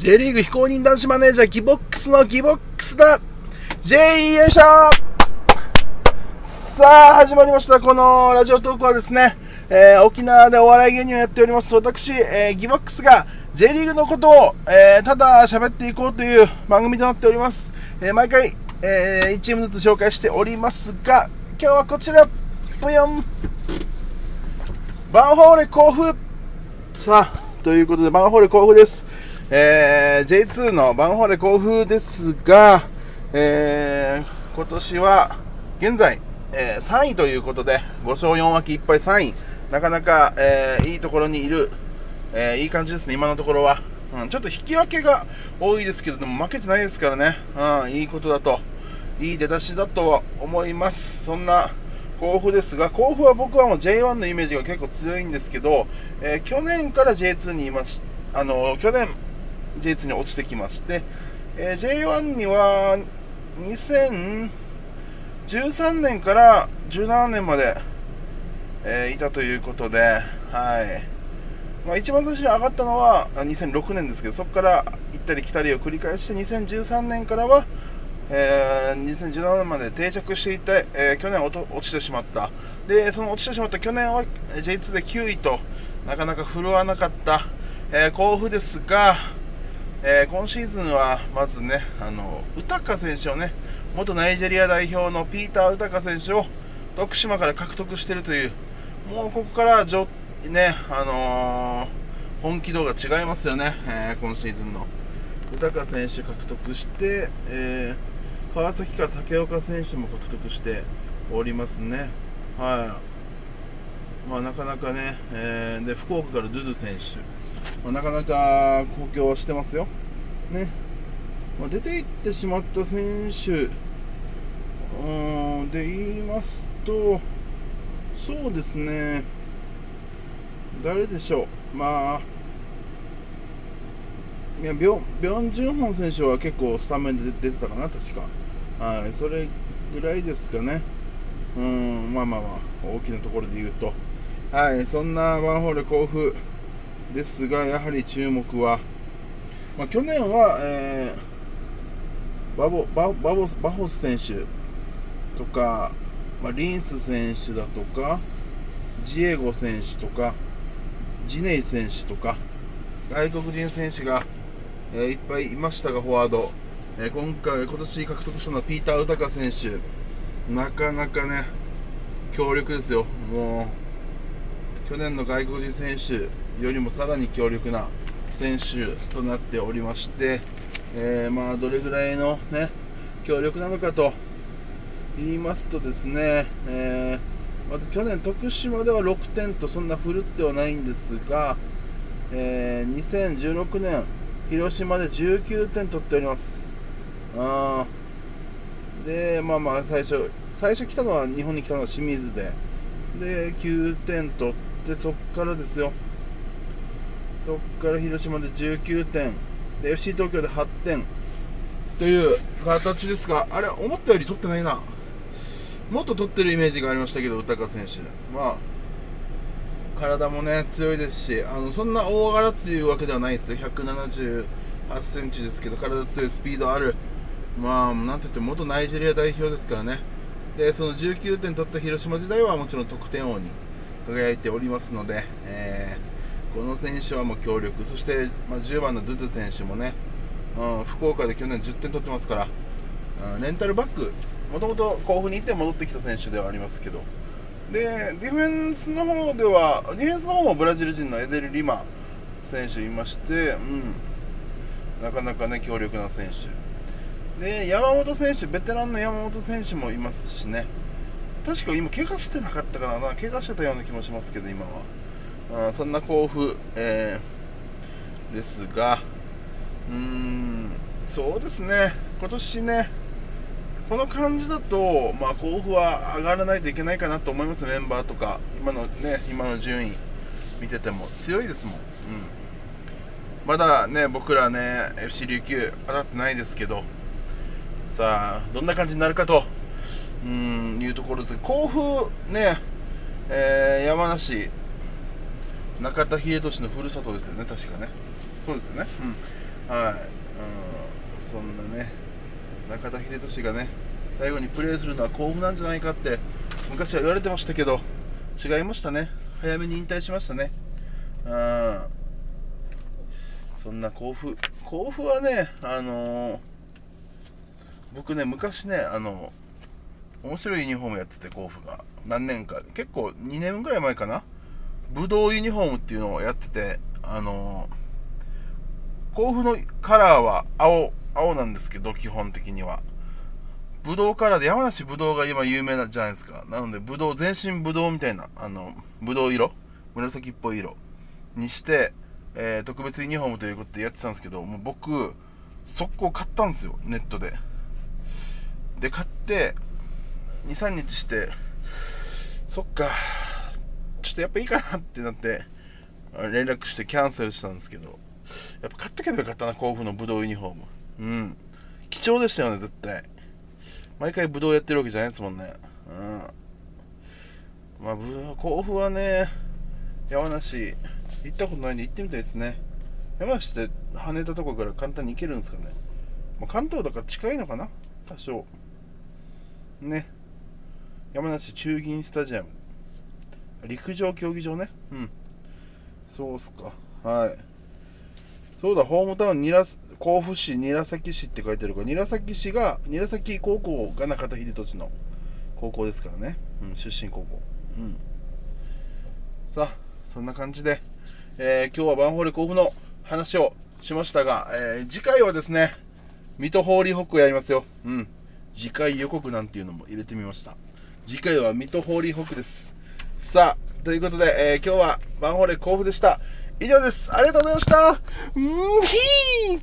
J リーグ非公認男子マネージャーギボックスのギボックスだ。J よいしょさあ始まりました。このラジオトークはですね、えー、沖縄でお笑い芸人をやっております。私、えー、ギボックスが J リーグのことを、えー、ただ喋っていこうという番組となっております、え毎回、え1チームずつ紹介しておりますが今日はこちら。ぽよん。バンホーレ甲府。さあということでバンホーレ甲府です。えー、J2 のバンホーレ甲府ですが、えー、今年は現在、えー、3位ということで5勝4分け1敗3位。なかなか、えー、いいところにいる、えー、いい感じですね。今のところは、うん、ちょっと引き分けが多いですけどでも負けてないですからね、うん、いいことだと。いい出だしだと思います。そんな甲府ですが甲府は僕はもう J1 のイメージが結構強いんですけど、えー、去年から J2 にいましあの去年 J2 に落ちてきまして、えー、J1 には2013年から17年まで、えー、いたということで、はいまあ、一番最初に上がったのは2006年ですけど、そこから行ったり来たりを繰り返して、2013年からは、えー、2017年まで定着していて、えー、去年落ちてしまった。で、その落ちてしまった去年は J2 で9位となかなか振るわなかった、えー、甲府ですが、えー、今シーズンはまずね、あの、ウタカ選手をね、元ナイジェリア代表のピーター・ウタカ選手を徳島から獲得しているという、もうここからじょ、ね、あのー、本気度が違いますよね、えー、今シーズンの。ウタカ選手獲得して、えー、川崎から竹岡選手も獲得しておりますね。はい。まあ、なかなかね、えー、で、福岡からドゥドゥ選手。まあ、なかなか公共してますよ。ね。まあ、出ていってしまった選手うんで言いますと、そうですね、誰でしょう。まあ、いやビョビョン・ジュンホン選手は結構スタメンで出てたかな、確か。はい、それぐらいですかね。うん、まあまあまあ、大きなところで言うと。はい、そんなワンホール甲府。ですが、やはり注目は、まあ、去年は、えー、バボババボバホス選手とか、まあ、リンス選手だとか、ジエゴ選手とか、ジネイ選手とか、外国人選手が、えー、いっぱいいましたが、フォワード、えー、今回、今年獲得したのはピーター・ウタカ選手、なかなかね、強力ですよ、もう、去年の外国人選手、よりもさらに強力な選手となっておりまして、えー、まあどれぐらいの、ね、強力なのかと言いますとですね、えー、まず去年、徳島では6点とそんな振るってはないんですが、えー、2016年、広島で19点取っております。あで、まあまあ最初、最初来たのは日本に来たのは清水で、で、9点取って、そこからですよ。そこから広島で19点で FC 東京で8点。という形ですがあれ思ったより取ってないな。もっと取ってるイメージがありましたけど宇高選手。まあ体もね強いですしあのそんな大柄っていうわけではないですよ。178センチですけど体強いスピードある。まあなんといっても元ナイジェリア代表ですからね。でその19点取った広島時代はもちろん得点王に輝いておりますので、えーこの選手はもう強力、そして、まあ、10番のドゥドゥ選手もね、うん、福岡で去年10点取ってますから、うん、レンタルバック、もともと甲府に行って戻ってきた選手ではありますけど、でディフェンスの方では、ディフェンスの方もブラジル人のエデル・リマ選手いまして、うん、なかなかね、強力な選手。で、山本選手、ベテランの山本選手もいますしね、確か今、怪我してなかったかな、怪我してたような気もしますけど、今は。あそんな甲府、えー、ですが、うーん、そうですね、今年ね、この感じだと、まあ、甲府は上がらないといけないかなと思います、メンバーとか、今のね、今の順位見てても。強いですもん。うん。まだね、僕らね、FC 琉球当たってないですけど、さあ、どんな感じになるかと、うん、いうところです。甲府ね、えー、山梨、中田英寿のふるさとですよね、確かね。そうですよね。うん。はい、うん、そんなね中田英寿がね最後にプレーするのは甲府なんじゃないかって昔は言われてましたけど違いましたね。早めに引退しましたね。うん。そんな甲府。甲府はねあのー、僕ね昔ねあの面白いユニフォームやってて甲府が。何年か。結構2年ぐらい前かなブドウユニフォームっていうのをやっててあの、甲府のカラーは青青なんですけど基本的には。ブドウカラーで山梨ブドウが今有名なじゃないですか。なのでブドウ全身ブドウみたいなあのブドウ色紫っぽい色にして、えー、特別ユニフォームということでやってたんですけどもう僕速攻買ったんですよネットで。で買って23日してそっか。ちょっとやっぱいいかなってなって連絡してキャンセルしたんですけどやっぱ買っとけばよかったな甲府のブドウユニフォーム。うん。貴重でしたよね絶対。毎回ブドウやってるわけじゃないですもんね。うん。まあ甲府はね山梨行ったことないんで行ってみたいですね。山梨って羽田とかから簡単に行けるんですかね、まあ、関東だから近いのかな多少。ね。山梨中銀スタジアム。陸上競技場ね。うん。そうっすか。はい。そうだホームタウン甲府市韮崎市って書いてあるから韮崎市が韮崎高校が中田英寿の高校ですからね、うん、出身高校。うん。さあそんな感じで、えー、今日はバンホーレ甲府の話をしましたが、えー、次回はですね水戸ホーリーホックやりますよ。うん。次回予告なんていうのも入れてみました。次回は水戸ホーリーホックです。さあということで、えー、今日はバンホーレ甲府でした。以上です。ありがとうございました。うんひー